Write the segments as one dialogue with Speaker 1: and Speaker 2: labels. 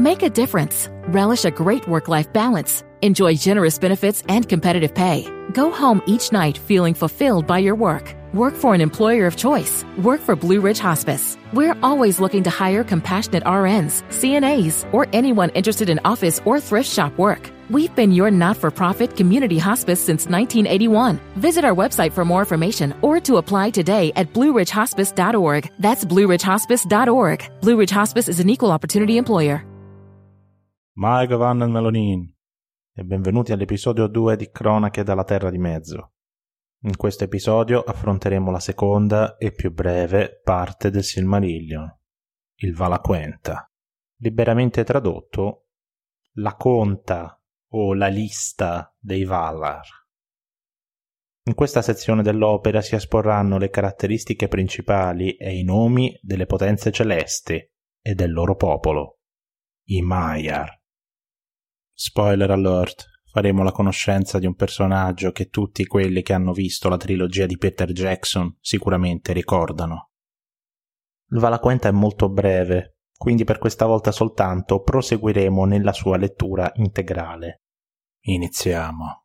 Speaker 1: Make a difference. Relish a great work life balance. Enjoy generous benefits and competitive pay. Go home each night feeling fulfilled by your work. Work for an employer of choice. Work for Blue Ridge Hospice. We're always looking to hire compassionate RNs, CNAs, or anyone interested in office or thrift shop work. We've been your not for profit community hospice since 1981. Visit our website for more information or to apply today at blueridgehospice.org. That's blueridgehospice.org. Blue Ridge Hospice is an equal opportunity employer.
Speaker 2: Mike Van Melonin e benvenuti all'episodio 2 di Cronache dalla Terra di Mezzo. In questo episodio affronteremo la seconda e più breve parte del Silmarillion, il Valaquenta. Liberamente tradotto, la conta o la lista dei Valar. In questa sezione dell'opera si esporranno le caratteristiche principali e i nomi delle potenze celesti e del loro popolo, i Maiar. Spoiler alert, faremo la conoscenza di un personaggio che tutti quelli che hanno visto la trilogia di Peter Jackson sicuramente ricordano. Il Valaquenta è molto breve, quindi per questa volta soltanto proseguiremo nella sua lettura integrale. Iniziamo.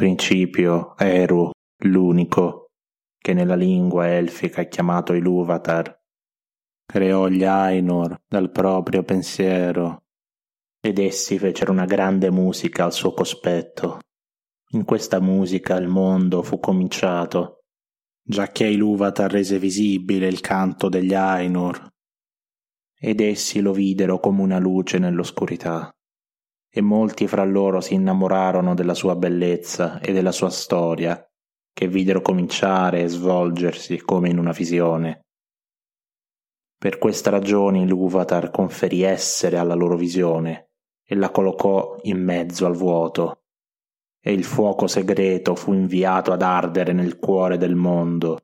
Speaker 2: Principio Eru, l'unico, che nella lingua elfica è chiamato Iluvatar, creò gli Ainur dal proprio pensiero, ed essi fecero una grande musica al suo cospetto. In questa musica il mondo fu cominciato, giacché Iluvatar rese visibile il canto degli Ainur, ed essi lo videro come una luce nell'oscurità e molti fra loro si innamorarono della sua bellezza e della sua storia, che videro cominciare e svolgersi come in una visione. Per questa ragione l'Uvatar conferì essere alla loro visione e la collocò in mezzo al vuoto, e il fuoco segreto fu inviato ad ardere nel cuore del mondo,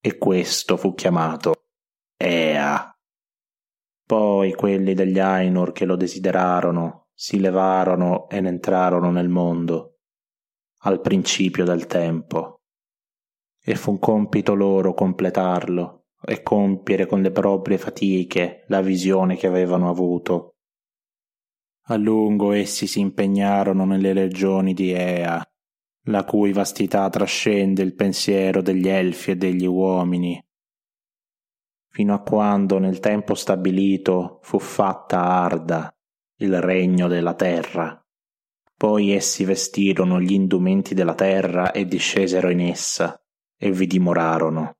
Speaker 2: e questo fu chiamato Ea. Poi quelli degli Ainur che lo desiderarono si levarono e ne entrarono nel mondo, al principio del tempo. E fu compito loro completarlo e compiere con le proprie fatiche la visione che avevano avuto. A lungo essi si impegnarono nelle regioni di Ea, la cui vastità trascende il pensiero degli elfi e degli uomini, fino a quando nel tempo stabilito fu fatta Arda, il regno della terra. Poi essi vestirono gli indumenti della terra e discesero in essa, e vi dimorarono.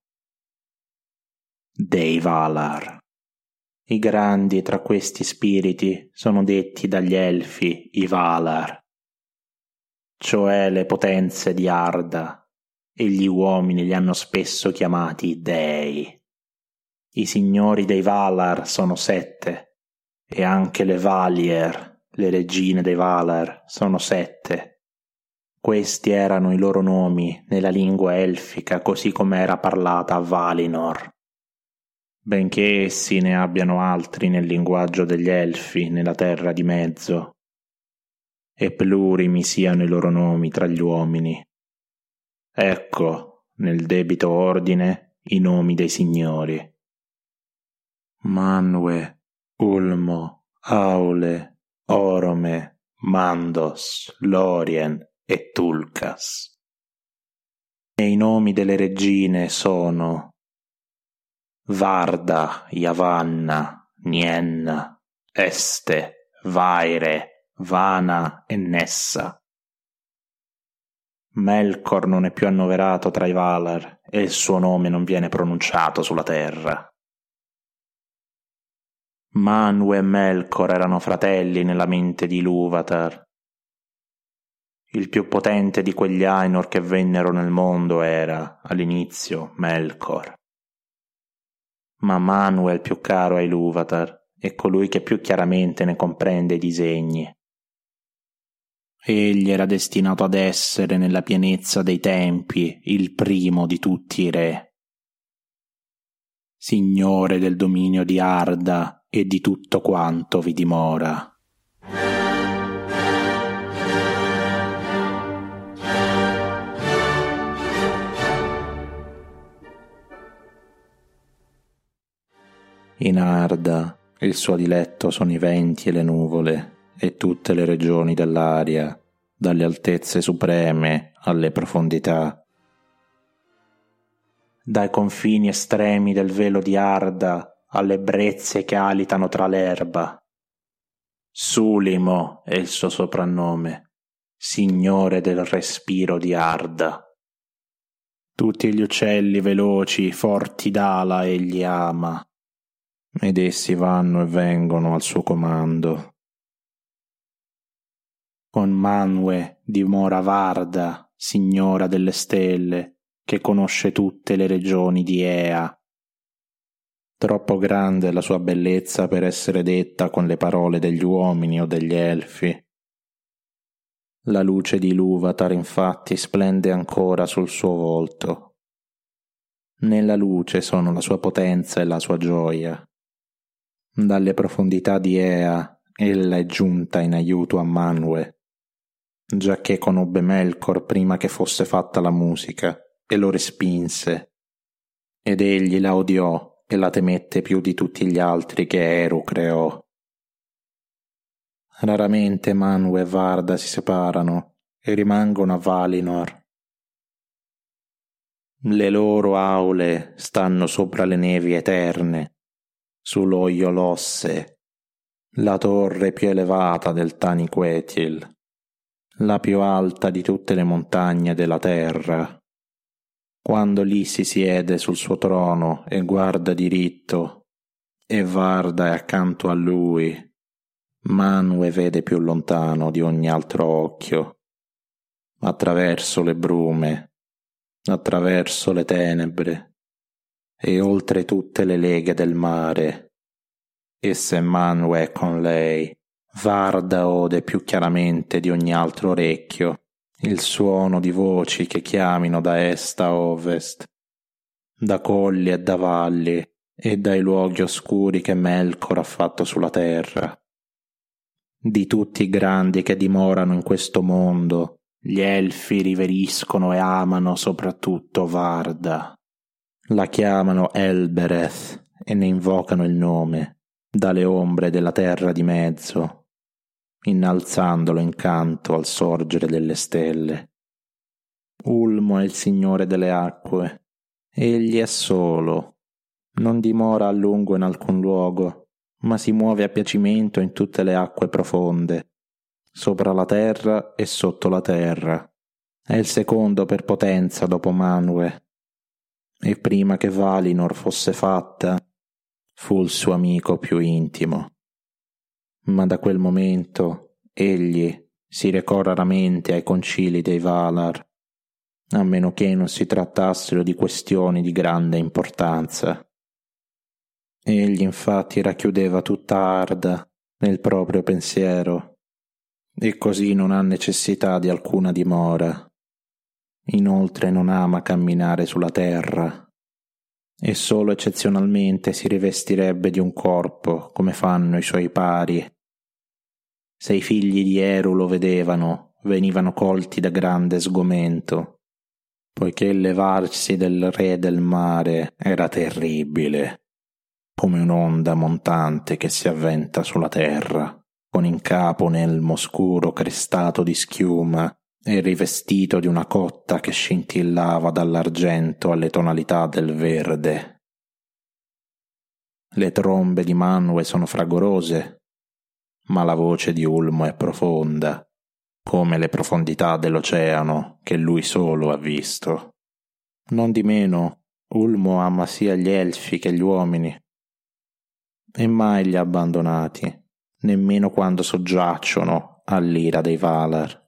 Speaker 2: Dei Valar. I grandi tra questi spiriti sono detti dagli Elfi i Valar, cioè le potenze di Arda, e gli uomini li hanno spesso chiamati dei. I signori dei Valar sono sette, e anche le Valier, le regine dei Valar, sono sette. Questi erano i loro nomi nella lingua elfica così come era parlata a Valinor. Benché essi ne abbiano altri nel linguaggio degli elfi nella terra di mezzo, e plurimi siano i loro nomi tra gli uomini. Ecco, nel debito ordine, i nomi dei signori. Manwe, Ulmo, Aule, Orome, Mandos, Lorien e Tulcas. E i nomi delle regine sono Varda, Yavanna, Nienna, Este, Vaire, Vana e Nessa. Melkor non è più annoverato tra i Valar e il suo nome non viene pronunciato sulla terra. Manu e Melkor erano fratelli nella mente di Luvatar. Il più potente di quegli Ainur che vennero nel mondo era, all'inizio, Melkor. Ma Manu è il più caro ai Luvatar e colui che più chiaramente ne comprende i disegni. Egli era destinato ad essere nella pienezza dei tempi il primo di tutti i re. Signore del dominio di Arda e di tutto quanto vi dimora. In Arda il suo diletto sono i venti e le nuvole e tutte le regioni dell'aria, dalle altezze supreme alle profondità. Dai confini estremi del velo di Arda alle brezze che alitano tra l'erba. Sulimo è il suo soprannome, signore del respiro di Arda. Tutti gli uccelli veloci, forti d'ala, egli ama ed essi vanno e vengono al suo comando. Con Manue dimora Varda, signora delle stelle, che conosce tutte le regioni di Ea. Troppo grande la sua bellezza per essere detta con le parole degli uomini o degli elfi. La luce di Luvatar infatti splende ancora sul suo volto. Nella luce sono la sua potenza e la sua gioia. Dalle profondità di Ea ella è giunta in aiuto a Manue, giacché conobbe Melkor prima che fosse fatta la musica e lo respinse, ed egli la odiò e la temette più di tutti gli altri che Eru creò. Raramente Manue e Varda si separano e rimangono a Valinor. Le loro aule stanno sopra le nevi eterne sull'Oio Losse, la torre più elevata del Taniquetil, la più alta di tutte le montagne della terra. Quando lì si siede sul suo trono e guarda diritto, e Varda è accanto a lui, Manue vede più lontano di ogni altro occhio, attraverso le brume, attraverso le tenebre e oltre tutte le leghe del mare. E se Manue è con lei, Varda ode più chiaramente di ogni altro orecchio il suono di voci che chiamino da est a ovest, da colli e da valli e dai luoghi oscuri che Melkor ha fatto sulla terra. Di tutti i grandi che dimorano in questo mondo, gli elfi riveriscono e amano soprattutto Varda. La chiamano Elbereth e ne invocano il nome dalle ombre della terra di mezzo, innalzandolo in canto al sorgere delle stelle. Ulmo è il Signore delle acque, egli è solo, non dimora a lungo in alcun luogo, ma si muove a piacimento in tutte le acque profonde, sopra la terra e sotto la terra. È il secondo per potenza dopo Manue, e prima che Valinor fosse fatta, fu il suo amico più intimo. Ma da quel momento egli si recò raramente ai concili dei Valar, a meno che non si trattassero di questioni di grande importanza. Egli infatti racchiudeva tutta Arda nel proprio pensiero, e così non ha necessità di alcuna dimora. Inoltre non ama camminare sulla terra e solo eccezionalmente si rivestirebbe di un corpo come fanno i suoi pari. Se i figli di Eru lo vedevano, venivano colti da grande sgomento, poiché il levarsi del re del mare era terribile, come un'onda montante che si avventa sulla terra, con in capo un elmo scuro crestato di schiuma e rivestito di una cotta che scintillava dall'argento alle tonalità del verde. Le trombe di Manwë sono fragorose, ma la voce di Ulmo è profonda, come le profondità dell'oceano che lui solo ha visto. Non di meno, Ulmo ama sia gli elfi che gli uomini, e mai li ha abbandonati, nemmeno quando soggiacciono all'ira dei Valar.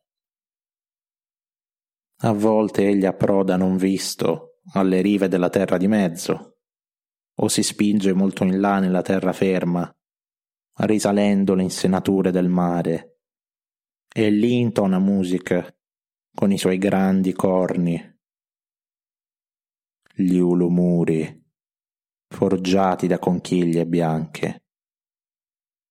Speaker 2: A volte egli approda non visto alle rive della terra di mezzo, o si spinge molto in là nella terraferma, risalendo le insenature del mare, e lì intona musica con i suoi grandi corni. Gli ulumuri, forgiati da conchiglie bianche,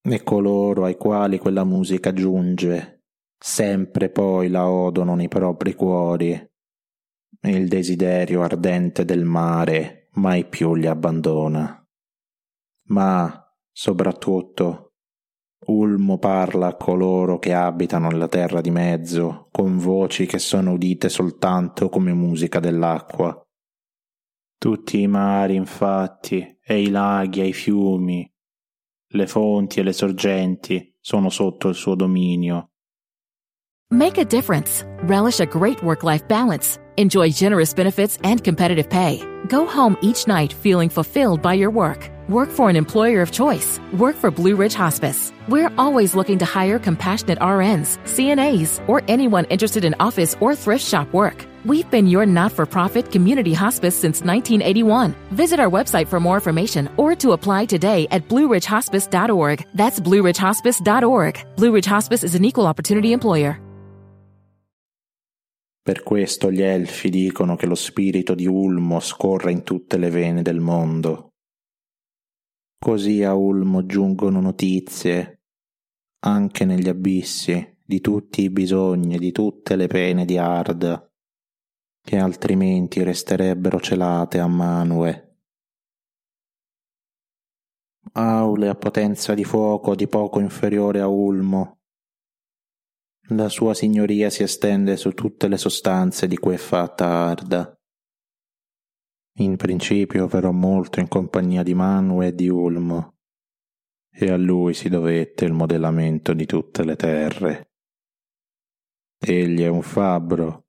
Speaker 2: e coloro ai quali quella musica giunge sempre poi la odono nei propri cuori e il desiderio ardente del mare mai più li abbandona. Ma, soprattutto, Ulmo parla a coloro che abitano nella terra di mezzo, con voci che sono udite soltanto come musica dell'acqua. Tutti i mari, infatti, e i laghi e i fiumi, le fonti e le sorgenti sono sotto il suo dominio
Speaker 1: Make a difference. Relish a great work life balance. Enjoy generous benefits and competitive pay. Go home each night feeling fulfilled by your work. Work for an employer of choice. Work for Blue Ridge Hospice. We're always looking to hire compassionate RNs, CNAs, or anyone interested in office or thrift shop work. We've been your not for profit community hospice since 1981. Visit our website for more information or to apply today at blueridgehospice.org. That's blueridgehospice.org. Blue Ridge Hospice is an equal opportunity employer.
Speaker 2: Per questo gli elfi dicono che lo spirito di Ulmo scorre in tutte le vene del mondo. Così a Ulmo giungono notizie, anche negli abissi, di tutti i bisogni, di tutte le pene di Arda, che altrimenti resterebbero celate a Manue. Aule a potenza di fuoco di poco inferiore a Ulmo, la sua signoria si estende su tutte le sostanze di cui è fatta Arda. In principio però molto in compagnia di Manu e di Ulmo, e a lui si dovette il modellamento di tutte le terre. Egli è un fabbro,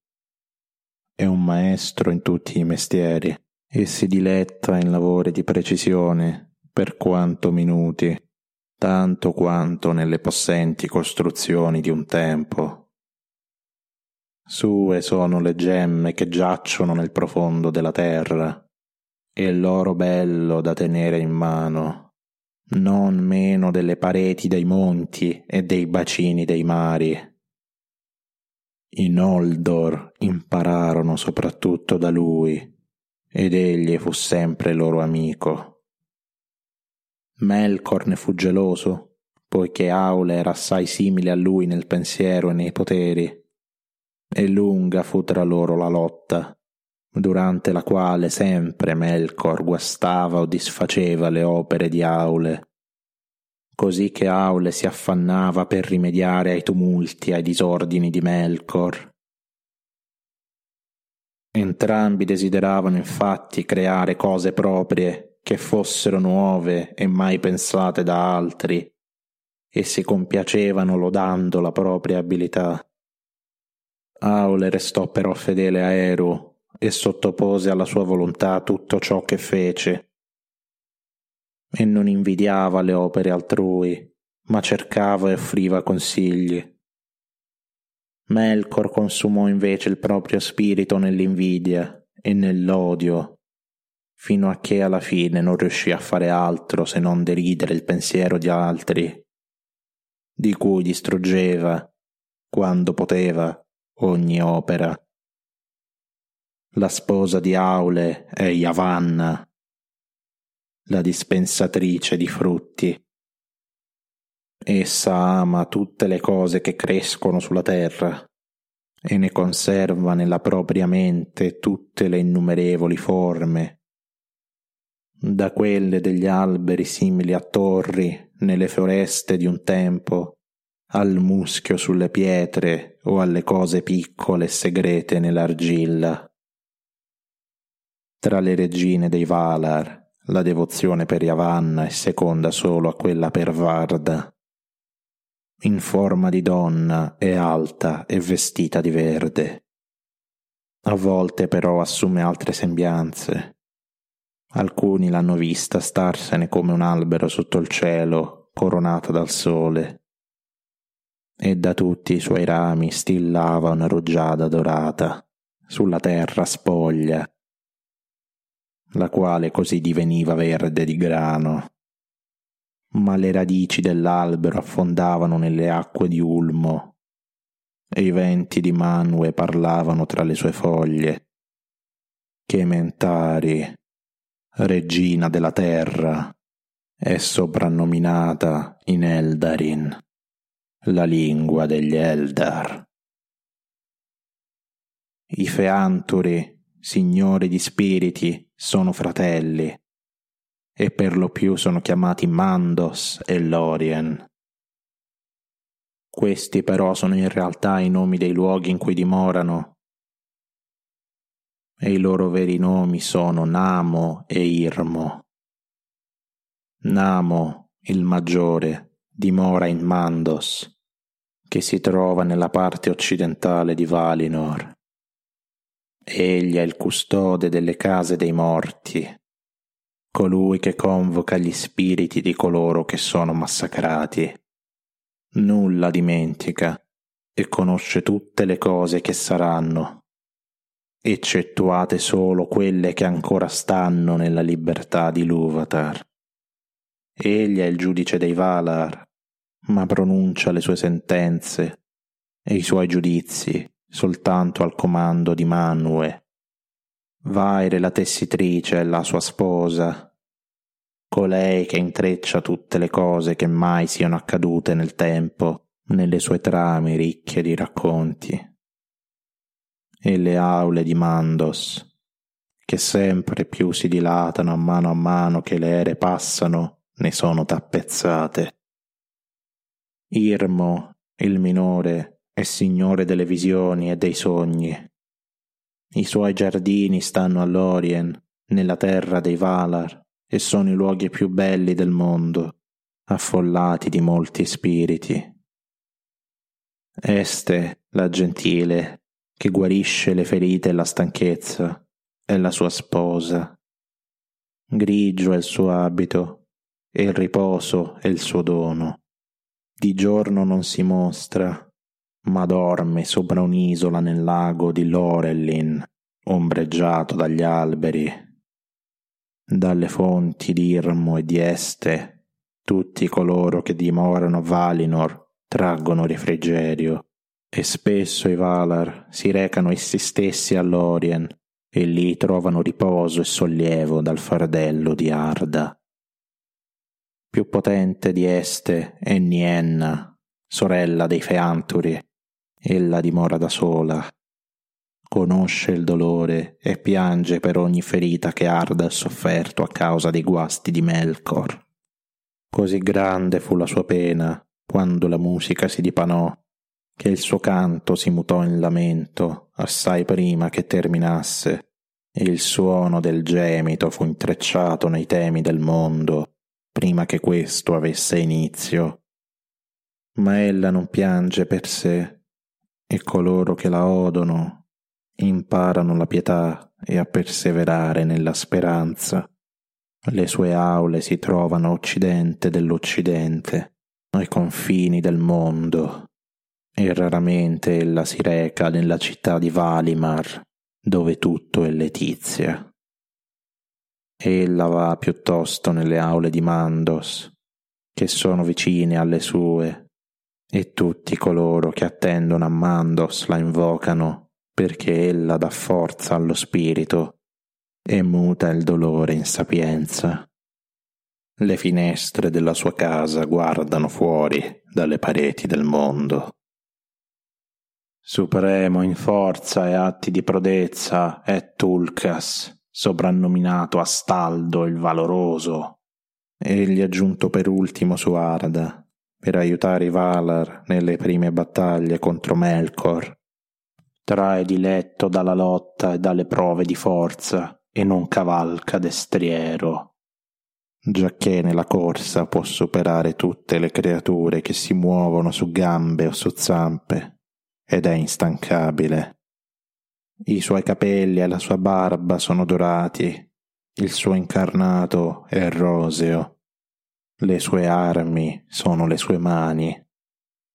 Speaker 2: è un maestro in tutti i mestieri e si diletta in lavori di precisione per quanto minuti tanto quanto nelle possenti costruzioni di un tempo. Sue sono le gemme che giacciono nel profondo della terra, e l'oro bello da tenere in mano, non meno delle pareti dei monti e dei bacini dei mari. I Noldor impararono soprattutto da lui, ed egli fu sempre loro amico. Melkor ne fu geloso, poiché Aule era assai simile a lui nel pensiero e nei poteri, e lunga fu tra loro la lotta, durante la quale sempre Melkor guastava o disfaceva le opere di Aule, così che Aule si affannava per rimediare ai tumulti e ai disordini di Melkor. Entrambi desideravano infatti creare cose proprie che fossero nuove e mai pensate da altri, e si compiacevano lodando la propria abilità. Aule restò però fedele a Eru e sottopose alla sua volontà tutto ciò che fece. E non invidiava le opere altrui, ma cercava e offriva consigli. Melkor consumò invece il proprio spirito nell'invidia e nell'odio fino a che alla fine non riuscì a fare altro se non deridere il pensiero di altri, di cui distruggeva, quando poteva, ogni opera. La sposa di Aule è Yavanna, la dispensatrice di frutti. Essa ama tutte le cose che crescono sulla terra e ne conserva nella propria mente tutte le innumerevoli forme da quelle degli alberi simili a torri nelle foreste di un tempo, al muschio sulle pietre o alle cose piccole segrete nell'argilla. Tra le regine dei Valar, la devozione per Yavanna è seconda solo a quella per Varda. In forma di donna è alta e vestita di verde. A volte però assume altre sembianze. Alcuni l'hanno vista starsene come un albero sotto il cielo, coronata dal sole. E da tutti i suoi rami stillava una rugiada dorata sulla terra spoglia, la quale così diveniva verde di grano. Ma le radici dell'albero affondavano nelle acque di Ulmo e i venti di Manue parlavano tra le sue foglie. Che Mentari, regina della terra, è soprannominata in Eldarin, la lingua degli Eldar. I feanturi, signori di spiriti, sono fratelli, e per lo più sono chiamati Mandos e Lorien. Questi però sono in realtà i nomi dei luoghi in cui dimorano, e i loro veri nomi sono Namo e Irmo. Namo, il maggiore, dimora in Mandos, che si trova nella parte occidentale di Valinor. Egli è il custode delle case dei morti, colui che convoca gli spiriti di coloro che sono massacrati. Nulla dimentica e conosce tutte le cose che saranno, eccettuate solo quelle che ancora stanno nella libertà di Luvatar. Egli è il giudice dei Valar, ma pronuncia le sue sentenze e i suoi giudizi soltanto al comando di Manue. Vaire la tessitrice è la sua sposa, colei che intreccia tutte le cose che mai siano accadute nel tempo nelle sue trame ricche di racconti. E le aule di Mandos, che sempre più si dilatano a mano a mano che le ere passano, ne sono tappezzate. Irmo, il minore, è signore delle visioni e dei sogni. I suoi giardini stanno all'Orien, nella terra dei Valar, e sono i luoghi più belli del mondo, affollati di molti spiriti. Este, la gentile, che guarisce le ferite e la stanchezza, è la sua sposa. Grigio è il suo abito, e il riposo è il suo dono. Di giorno non si mostra, ma dorme sopra un'isola nel lago di Lorellin, ombreggiato dagli alberi. Dalle fonti di Irmo e di Este, tutti coloro che dimorano a Valinor traggono refrigerio, e spesso i Valar si recano essi stessi a Lorien e lì trovano riposo e sollievo dal fardello di Arda. Più potente di Este è Nienna, sorella dei Feanturi, ella dimora da sola, conosce il dolore e piange per ogni ferita che Arda ha sofferto a causa dei guasti di Melkor. Così grande fu la sua pena quando la musica si dipanò, che il suo canto si mutò in lamento assai prima che terminasse, e il suono del gemito fu intrecciato nei temi del mondo prima che questo avesse inizio. Ma ella non piange per sé, e coloro che la odono imparano la pietà e a perseverare nella speranza. Le sue aule si trovano a occidente dell'Occidente, ai confini del mondo, e raramente ella si reca nella città di Valimar, dove tutto è letizia. Ella va piuttosto nelle aule di Mandos, che sono vicine alle sue, e tutti coloro che attendono a Mandos la invocano perché ella dà forza allo spirito e muta il dolore in sapienza. Le finestre della sua casa guardano fuori dalle pareti del mondo. Supremo in forza e atti di prodezza è Tulcas, soprannominato Astaldo il valoroso. Egli ha giunto per ultimo su Arda, per aiutare i Valar nelle prime battaglie contro Melkor. Trae diletto dalla lotta e dalle prove di forza e non cavalca destriero. giacché nella corsa può superare tutte le creature che si muovono su gambe o su zampe, ed è instancabile. I suoi capelli e la sua barba sono dorati, il suo incarnato è roseo, le sue armi sono le sue mani.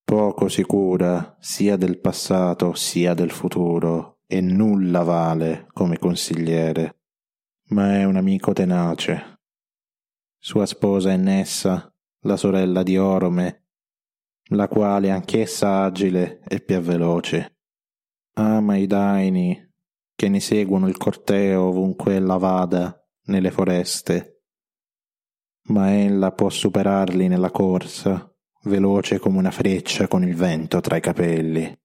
Speaker 2: Poco si cura sia del passato sia del futuro e nulla vale come consigliere, ma è un amico tenace. Sua sposa è Nessa, la sorella di Orome, la quale anch'essa agile e più veloce. Ama i daini che ne seguono il corteo ovunque ella vada nelle foreste, ma ella può superarli nella corsa, veloce come una freccia con il vento tra i capelli.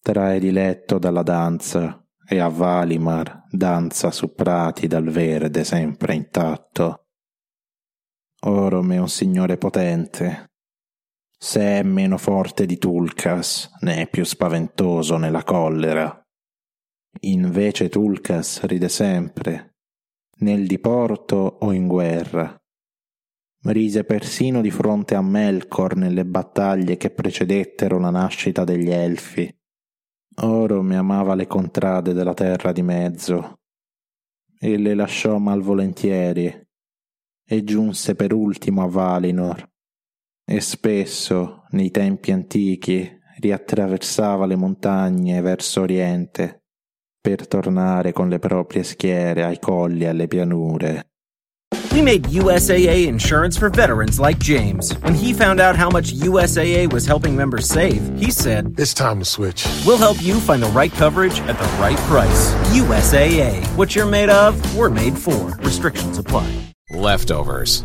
Speaker 2: Trae diletto dalla danza e a Valimar danza su prati dal verde sempre intatto. Orome è un signore potente. Se è meno forte di Tulkas, ne è più spaventoso nella collera. Invece Tulkas ride sempre nel diporto o in guerra. Rise persino di fronte a Melkor nelle battaglie che precedettero la nascita degli Elfi. Oro mi amava le contrade della terra di mezzo e le lasciò malvolentieri e giunse per ultimo a Valinor e spesso nei tempi antichi riattraversava le montagne verso oriente per tornare con le proprie schiere ai colli e alle pianure.
Speaker 3: We made USAA insurance for veterans like James. When he found out how much USAA was helping members save, he said,
Speaker 4: It's time to switch.
Speaker 3: We'll help you find the right coverage at the right price. USAA. What you're made of, we're made for. Restrictions apply.
Speaker 5: Leftovers.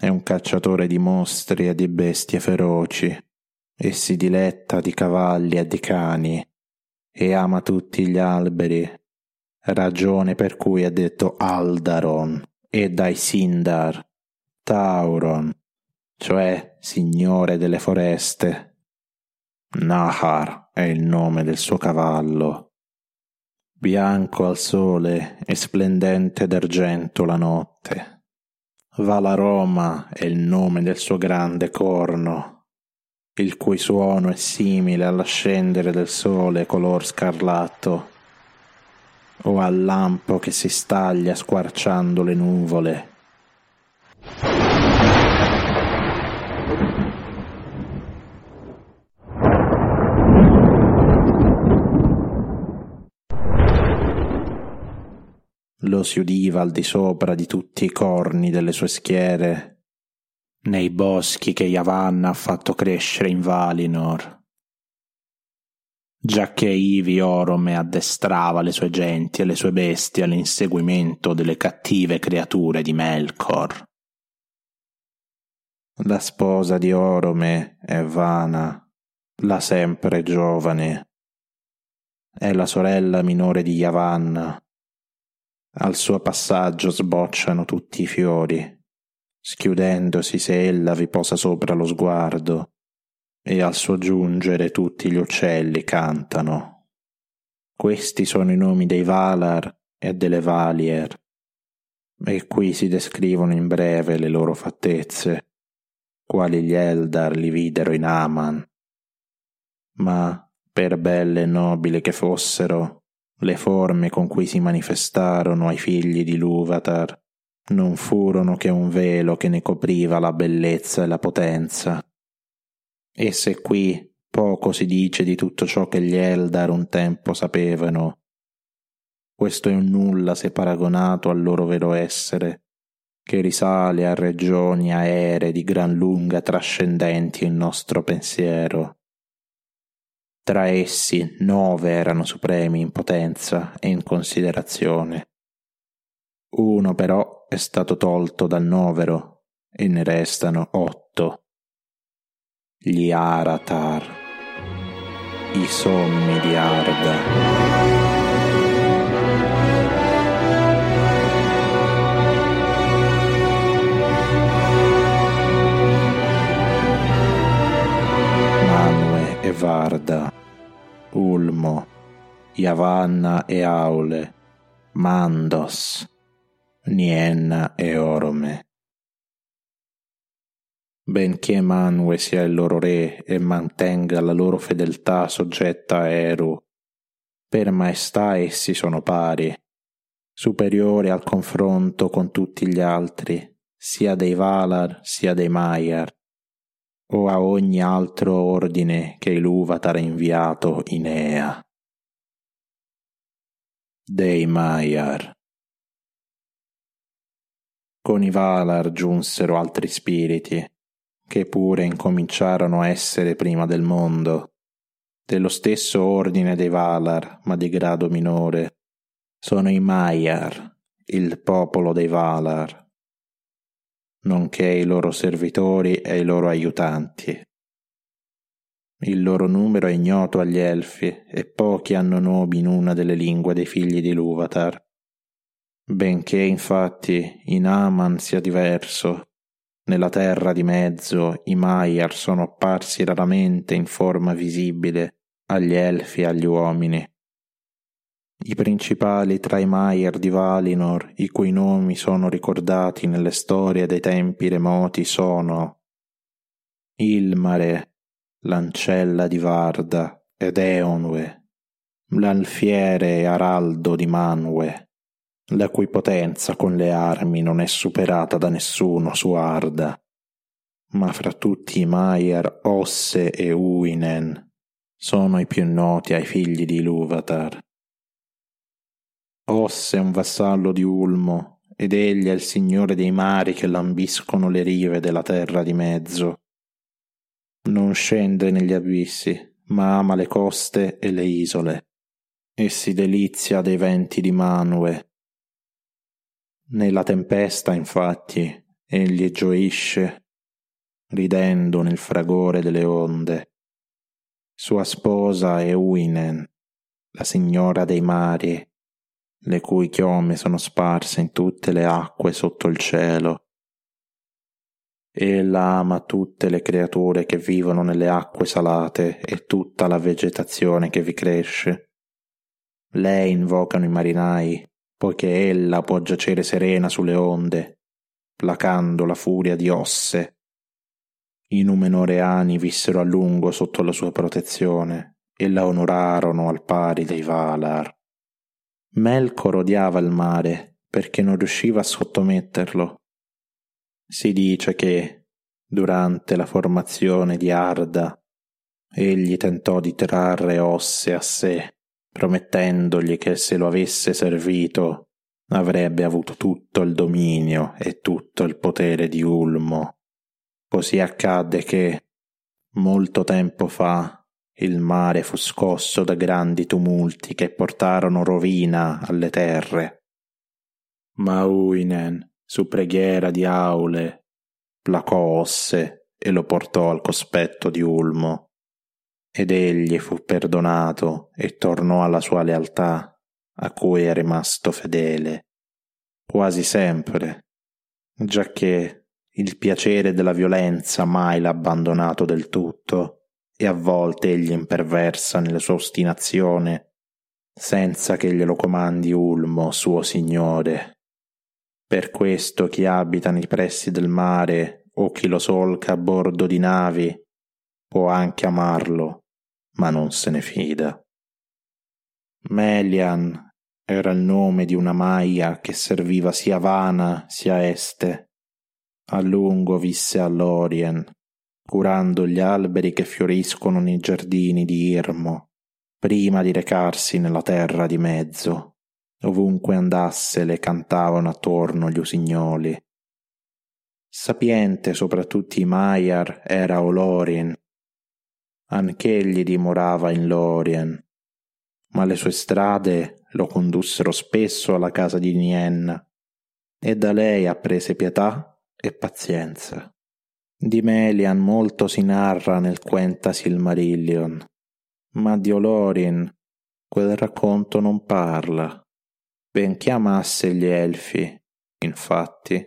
Speaker 2: È un cacciatore di mostri e di bestie feroci e si diletta di cavalli e di cani e ama tutti gli alberi ragione per cui ha detto Aldaron e dai Sindar, Tauron, cioè Signore delle foreste. Nahar è il nome del suo cavallo. Bianco al sole e splendente d'argento la notte. Valaroma è il nome del suo grande corno, il cui suono è simile all'ascendere del sole color scarlatto o al lampo che si staglia squarciando le nuvole. Si udiva al di sopra di tutti i corni delle sue schiere, nei boschi che Yavanna ha fatto crescere in Valinor giacché ivi Orome addestrava le sue genti e le sue bestie all'inseguimento delle cattive creature di Melkor. La sposa di Orome è Vana, la sempre giovane. È la sorella minore di Yavanna. Al suo passaggio sbocciano tutti i fiori, schiudendosi se ella vi posa sopra lo sguardo e al suo giungere tutti gli uccelli cantano. Questi sono i nomi dei Valar e delle Valier, e qui si descrivono in breve le loro fattezze, quali gli Eldar li videro in Aman. Ma, per belle e nobili che fossero, le forme con cui si manifestarono ai figli di Luvatar non furono che un velo che ne copriva la bellezza e la potenza e se qui poco si dice di tutto ciò che gli Eldar un tempo sapevano, questo è un nulla se paragonato al loro vero essere, che risale a regioni aeree di gran lunga trascendenti il nostro pensiero. Tra essi nove erano supremi in potenza e in considerazione. Uno però è stato tolto dal novero e ne restano otto. Gli Aratar, i sommi di Arda. Varda, Ulmo, Yavanna e Aule, Mandos, Nienna e Orome. Benché Manue sia il loro re e mantenga la loro fedeltà soggetta a Eru, per maestà essi sono pari, superiori al confronto con tutti gli altri, sia dei Valar sia dei Maiar, o a ogni altro ordine che l'Uvatar ha inviato in Ea. Dei Maiar. Con i Valar giunsero altri spiriti, che pure incominciarono a essere prima del mondo, dello stesso ordine dei Valar, ma di grado minore. Sono i Maiar, il popolo dei Valar, nonché i loro servitori e i loro aiutanti. Il loro numero è ignoto agli elfi e pochi hanno nomi in una delle lingue dei figli di Luvatar. Benché infatti in Aman sia diverso, nella terra di mezzo i Maiar sono apparsi raramente in forma visibile agli elfi e agli uomini. I principali tra i Maier di Valinor, i cui nomi sono ricordati nelle storie dei tempi remoti, sono Ilmare, l'ancella di Varda, ed Eonwe, l'alfiere e araldo di Manwe, la cui potenza con le armi non è superata da nessuno su Arda. Ma fra tutti i Maier Osse e Uinen sono i più noti ai figli di Iluvatar. Osse è un vassallo di Ulmo, ed egli è il signore dei mari che lambiscono le rive della terra di mezzo. Non scende negli abissi, ma ama le coste e le isole, e si delizia dei venti di Manue. Nella tempesta, infatti, egli gioisce, ridendo nel fragore delle onde. Sua sposa è Uinen, la signora dei mari, le cui chiome sono sparse in tutte le acque sotto il cielo. Ella ama tutte le creature che vivono nelle acque salate e tutta la vegetazione che vi cresce. Lei invocano i marinai, poiché ella può giacere serena sulle onde, placando la furia di Osse. I Numenoreani vissero a lungo sotto la sua protezione e la onorarono al pari dei Valar. Melkor odiava il mare perché non riusciva a sottometterlo. Si dice che, durante la formazione di Arda, egli tentò di trarre Osse a sé, promettendogli che se lo avesse servito avrebbe avuto tutto il dominio e tutto il potere di Ulmo. Così accadde che, molto tempo fa, il mare fu scosso da grandi tumulti che portarono rovina alle terre. Ma Uinen, su preghiera di Aule, placò Osse e lo portò al cospetto di Ulmo. Ed egli fu perdonato e tornò alla sua lealtà, a cui è rimasto fedele, quasi sempre, giacché il piacere della violenza mai l'ha abbandonato del tutto e a volte egli imperversa nella sua ostinazione, senza che glielo comandi Ulmo, suo signore. Per questo chi abita nei pressi del mare o chi lo solca a bordo di navi può anche amarlo, ma non se ne fida. Melian era il nome di una maia che serviva sia Vana sia Este. A lungo visse a Lorien, curando gli alberi che fioriscono nei giardini di Irmo, prima di recarsi nella terra di mezzo. Ovunque andasse le cantavano attorno gli usignoli. Sapiente sopra tutti i Maiar era Olorin. Anch'egli dimorava in Lorien, ma le sue strade lo condussero spesso alla casa di Nienna, e da lei apprese pietà e pazienza. Di Melian molto si narra nel Quenta Silmarillion, ma di Olorin quel racconto non parla. Benché amasse gli elfi, infatti,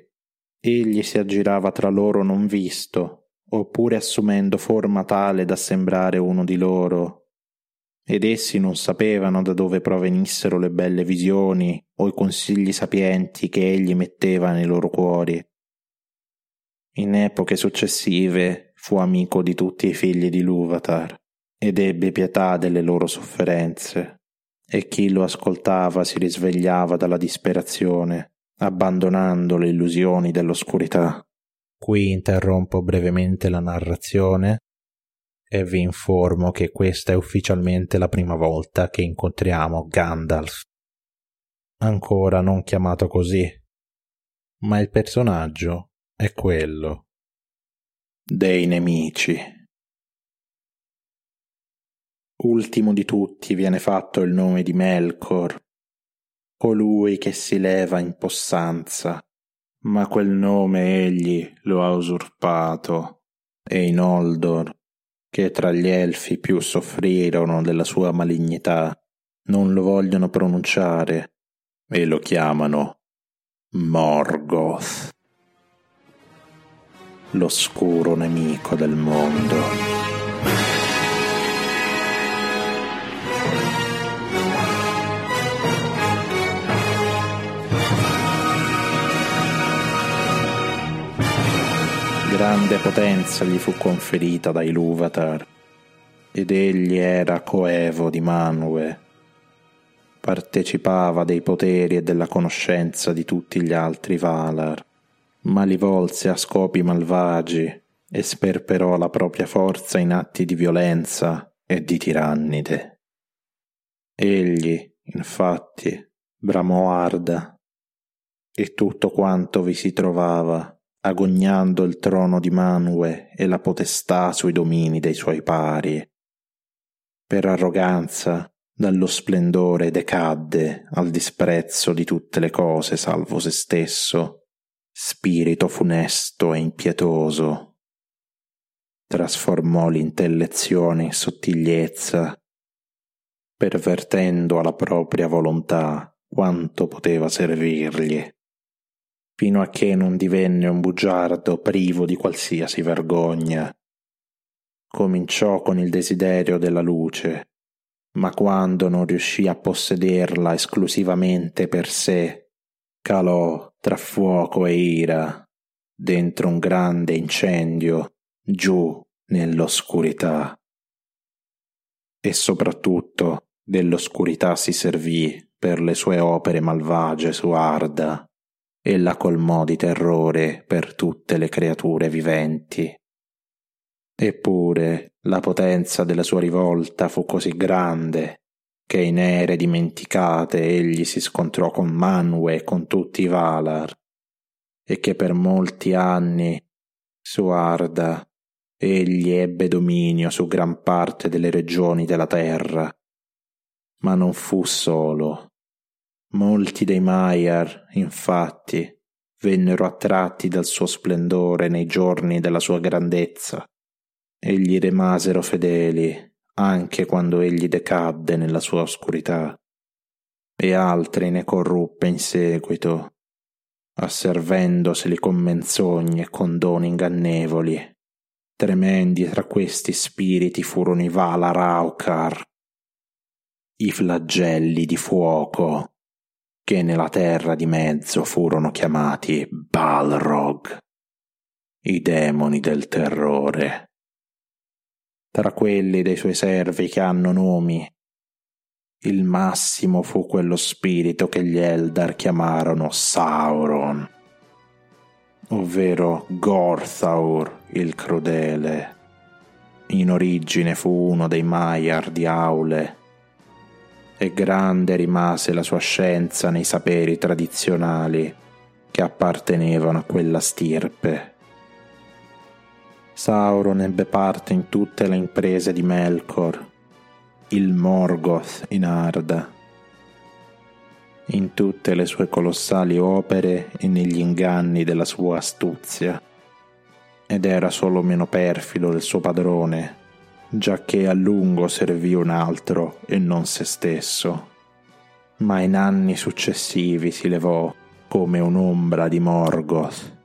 Speaker 2: egli si aggirava tra loro non visto, oppure assumendo forma tale da sembrare uno di loro, ed essi non sapevano da dove provenissero le belle visioni o i consigli sapienti che egli metteva nei loro cuori. In epoche successive fu amico di tutti i figli di Luvatar ed ebbe pietà delle loro sofferenze, e chi lo ascoltava si risvegliava dalla disperazione, abbandonando le illusioni dell'oscurità. Qui interrompo brevemente la narrazione e vi informo che questa è ufficialmente la prima volta che incontriamo Gandalf. Ancora non chiamato così, ma il personaggio è quello dei nemici. Ultimo di tutti viene fatto il nome di Melkor, colui che si leva in possanza, ma quel nome egli lo ha usurpato, e in Oldor, che tra gli elfi più soffrirono della sua malignità, non lo vogliono pronunciare e lo chiamano Morgoth l'oscuro nemico del mondo. Grande potenza gli fu conferita dai Luvatar, ed egli era coevo di Manue. Partecipava dei poteri e della conoscenza di tutti gli altri Valar ma li volse a scopi malvagi e sperperò la propria forza in atti di violenza e di tirannide. Egli, infatti, bramò arda, e tutto quanto vi si trovava, agognando il trono di Manue e la potestà sui domini dei suoi pari. Per arroganza, dallo splendore decadde al disprezzo di tutte le cose salvo se stesso spirito funesto e impietoso. Trasformò l'intellezione in sottigliezza, pervertendo alla propria volontà quanto poteva servirgli, fino a che non divenne un bugiardo privo di qualsiasi vergogna. Cominciò con il desiderio della luce, ma quando non riuscì a possederla esclusivamente per sé, calò tra fuoco e ira, dentro un grande incendio, giù nell'oscurità. E soprattutto dell'oscurità si servì per le sue opere malvagie su Arda e la colmò di terrore per tutte le creature viventi. Eppure la potenza della sua rivolta fu così grande che in ere dimenticate egli si scontrò con Manwe e con tutti i Valar, e che per molti anni su Arda egli ebbe dominio su gran parte delle regioni della terra. Ma non fu solo. Molti dei Maiar, infatti, vennero attratti dal suo splendore nei giorni della sua grandezza e gli rimasero fedeli anche quando egli decadde nella sua oscurità, e altri ne corruppe in seguito, asservendoseli con menzogne e con doni ingannevoli. Tremendi tra questi spiriti furono i Valar Aukar, i flagelli di fuoco, che nella terra di mezzo furono chiamati Balrog, i demoni del terrore tra quelli dei suoi servi che hanno nomi. Il massimo fu quello spirito che gli Eldar chiamarono Sauron, ovvero Gorthaur il crudele. In origine fu uno dei Maiar di Aule e grande rimase la sua scienza nei saperi tradizionali che appartenevano a quella stirpe. Sauron ebbe parte in tutte le imprese di Melkor, il Morgoth in Arda.
Speaker 6: in tutte le sue colossali opere e negli inganni della sua astuzia. Ed era solo meno perfido del suo padrone, giacché a lungo servì un altro e non se stesso. Ma in anni successivi si levò come un'ombra di Morgoth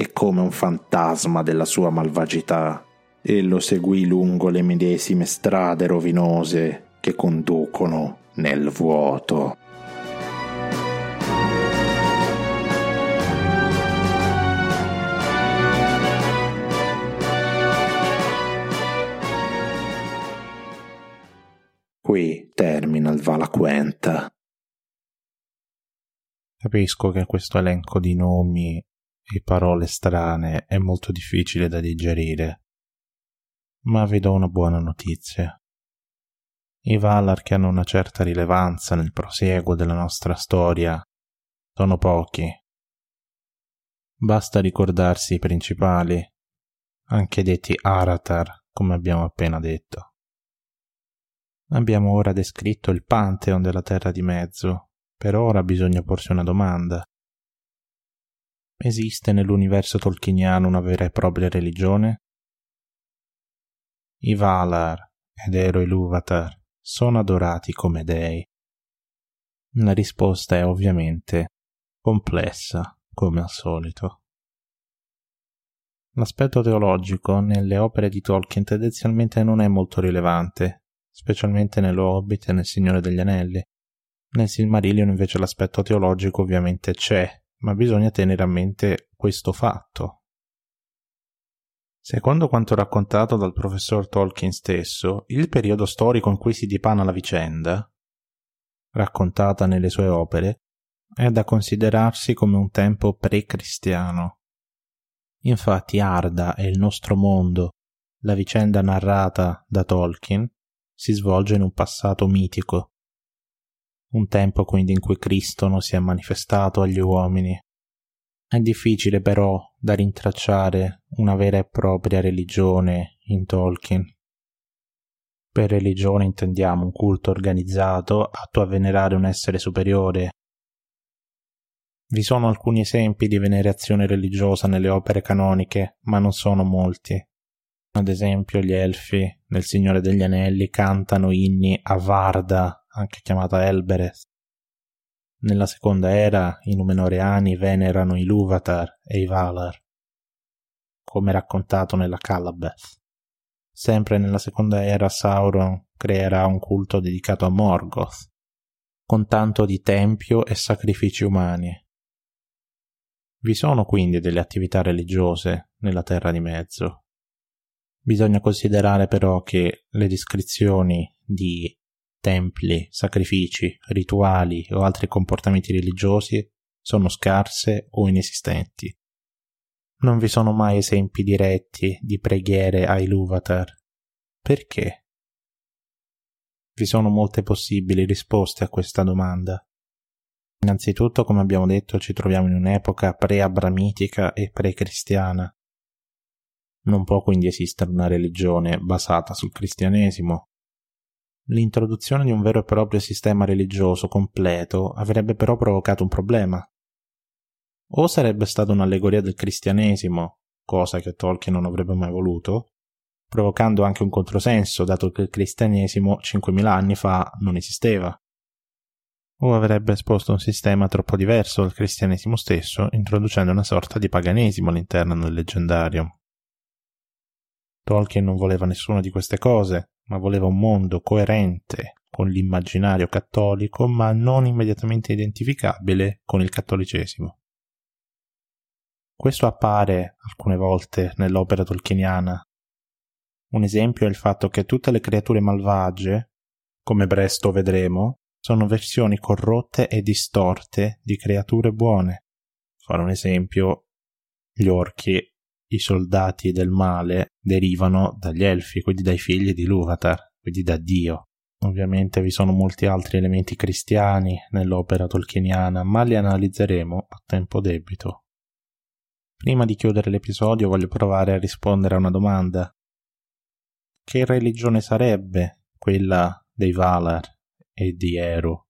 Speaker 6: e come un fantasma della sua malvagità e lo seguì lungo le medesime strade rovinose che conducono nel vuoto. Qui termina il Valaquenta.
Speaker 2: Capisco che questo elenco di nomi e parole strane è molto difficile da digerire, ma vi do una buona notizia. I Valar che hanno una certa rilevanza nel prosieguo della nostra storia sono pochi. Basta ricordarsi i principali, anche detti Aratar, come abbiamo appena detto. Abbiamo ora descritto il Pantheon della Terra di Mezzo, per ora bisogna porsi una domanda. Esiste nell'universo tolkieniano una vera e propria religione? I Valar ed Ero Ilúvatar sono adorati come dei? La risposta è ovviamente complessa, come al solito. L'aspetto teologico nelle opere di Tolkien tendenzialmente non è molto rilevante, specialmente nello Hobbit e nel Signore degli Anelli. Nel Silmarillion invece l'aspetto teologico ovviamente c'è, ma bisogna tenere a mente questo fatto. Secondo quanto raccontato dal professor Tolkien stesso, il periodo storico in cui si dipana la vicenda, raccontata nelle sue opere, è da considerarsi come un tempo pre-cristiano. Infatti Arda e il nostro mondo, la vicenda narrata da Tolkien, si svolge in un passato mitico, un tempo quindi in cui Cristo non si è manifestato agli uomini. È difficile però da rintracciare una vera e propria religione in Tolkien. Per religione intendiamo un culto organizzato atto a venerare un essere superiore. Vi sono alcuni esempi di venerazione religiosa nelle opere canoniche, ma non sono molti. Ad esempio, gli elfi nel Signore degli Anelli cantano inni a Varda, anche chiamata Elbereth. Nella seconda era i Numenoreani venerano i Luvatar e i Valar, come raccontato nella Calabeth. Sempre nella seconda era Sauron creerà un culto dedicato a Morgoth, con tanto di tempio e sacrifici umani. Vi sono quindi delle attività religiose nella Terra di Mezzo, Bisogna considerare però che le descrizioni di templi, sacrifici, rituali o altri comportamenti religiosi sono scarse o inesistenti. Non vi sono mai esempi diretti di preghiere ai Luvatar. Perché? Vi sono molte possibili risposte a questa domanda. Innanzitutto, come abbiamo detto, ci troviamo in un'epoca pre-abramitica e pre-cristiana, non può quindi esistere una religione basata sul cristianesimo. L'introduzione di un vero e proprio sistema religioso completo avrebbe però provocato un problema. O sarebbe stata un'allegoria del cristianesimo, cosa che Tolkien non avrebbe mai voluto, provocando anche un controsenso, dato che il cristianesimo 5.000 anni fa non esisteva. O avrebbe esposto un sistema troppo diverso dal cristianesimo stesso, introducendo una sorta di paganesimo all'interno del leggendario. Tolkien non voleva nessuna di queste cose, ma voleva un mondo coerente con l'immaginario cattolico, ma non immediatamente identificabile con il cattolicesimo. Questo appare alcune volte nell'opera tolkieniana. Un esempio è il fatto che tutte le creature malvagie, come presto vedremo, sono versioni corrotte e distorte di creature buone. Fare un esempio, gli orchi i soldati del male derivano dagli elfi, quindi dai figli di Luvatar, quindi da Dio. Ovviamente vi sono molti altri elementi cristiani nell'opera tolkieniana, ma li analizzeremo a tempo debito. Prima di chiudere l'episodio voglio provare a rispondere a una domanda. Che religione sarebbe quella dei Valar e di Eru?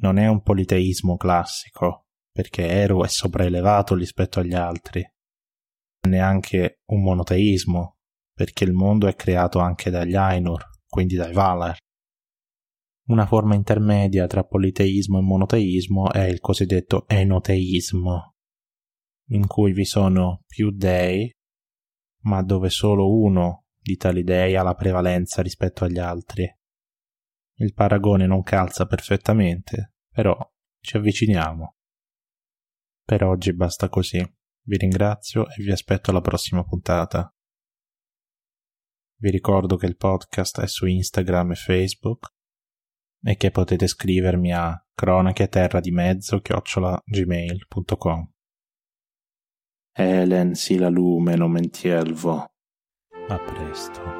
Speaker 2: Non è un politeismo classico, perché Eru è sopraelevato rispetto agli altri. Neanche un monoteismo, perché il mondo è creato anche dagli Ainur, quindi dai Valar. Una forma intermedia tra politeismo e monoteismo è il cosiddetto enoteismo, in cui vi sono più dei, ma dove solo uno di tali dei ha la prevalenza rispetto agli altri. Il paragone non calza perfettamente, però ci avviciniamo. Per oggi basta così. Vi ringrazio e vi aspetto alla prossima puntata. Vi ricordo che il podcast è su Instagram e Facebook e che potete scrivermi a cronache terra di mezzo chiocciolagmail.com.
Speaker 7: Elen si la lume non mentielvo.
Speaker 2: A presto.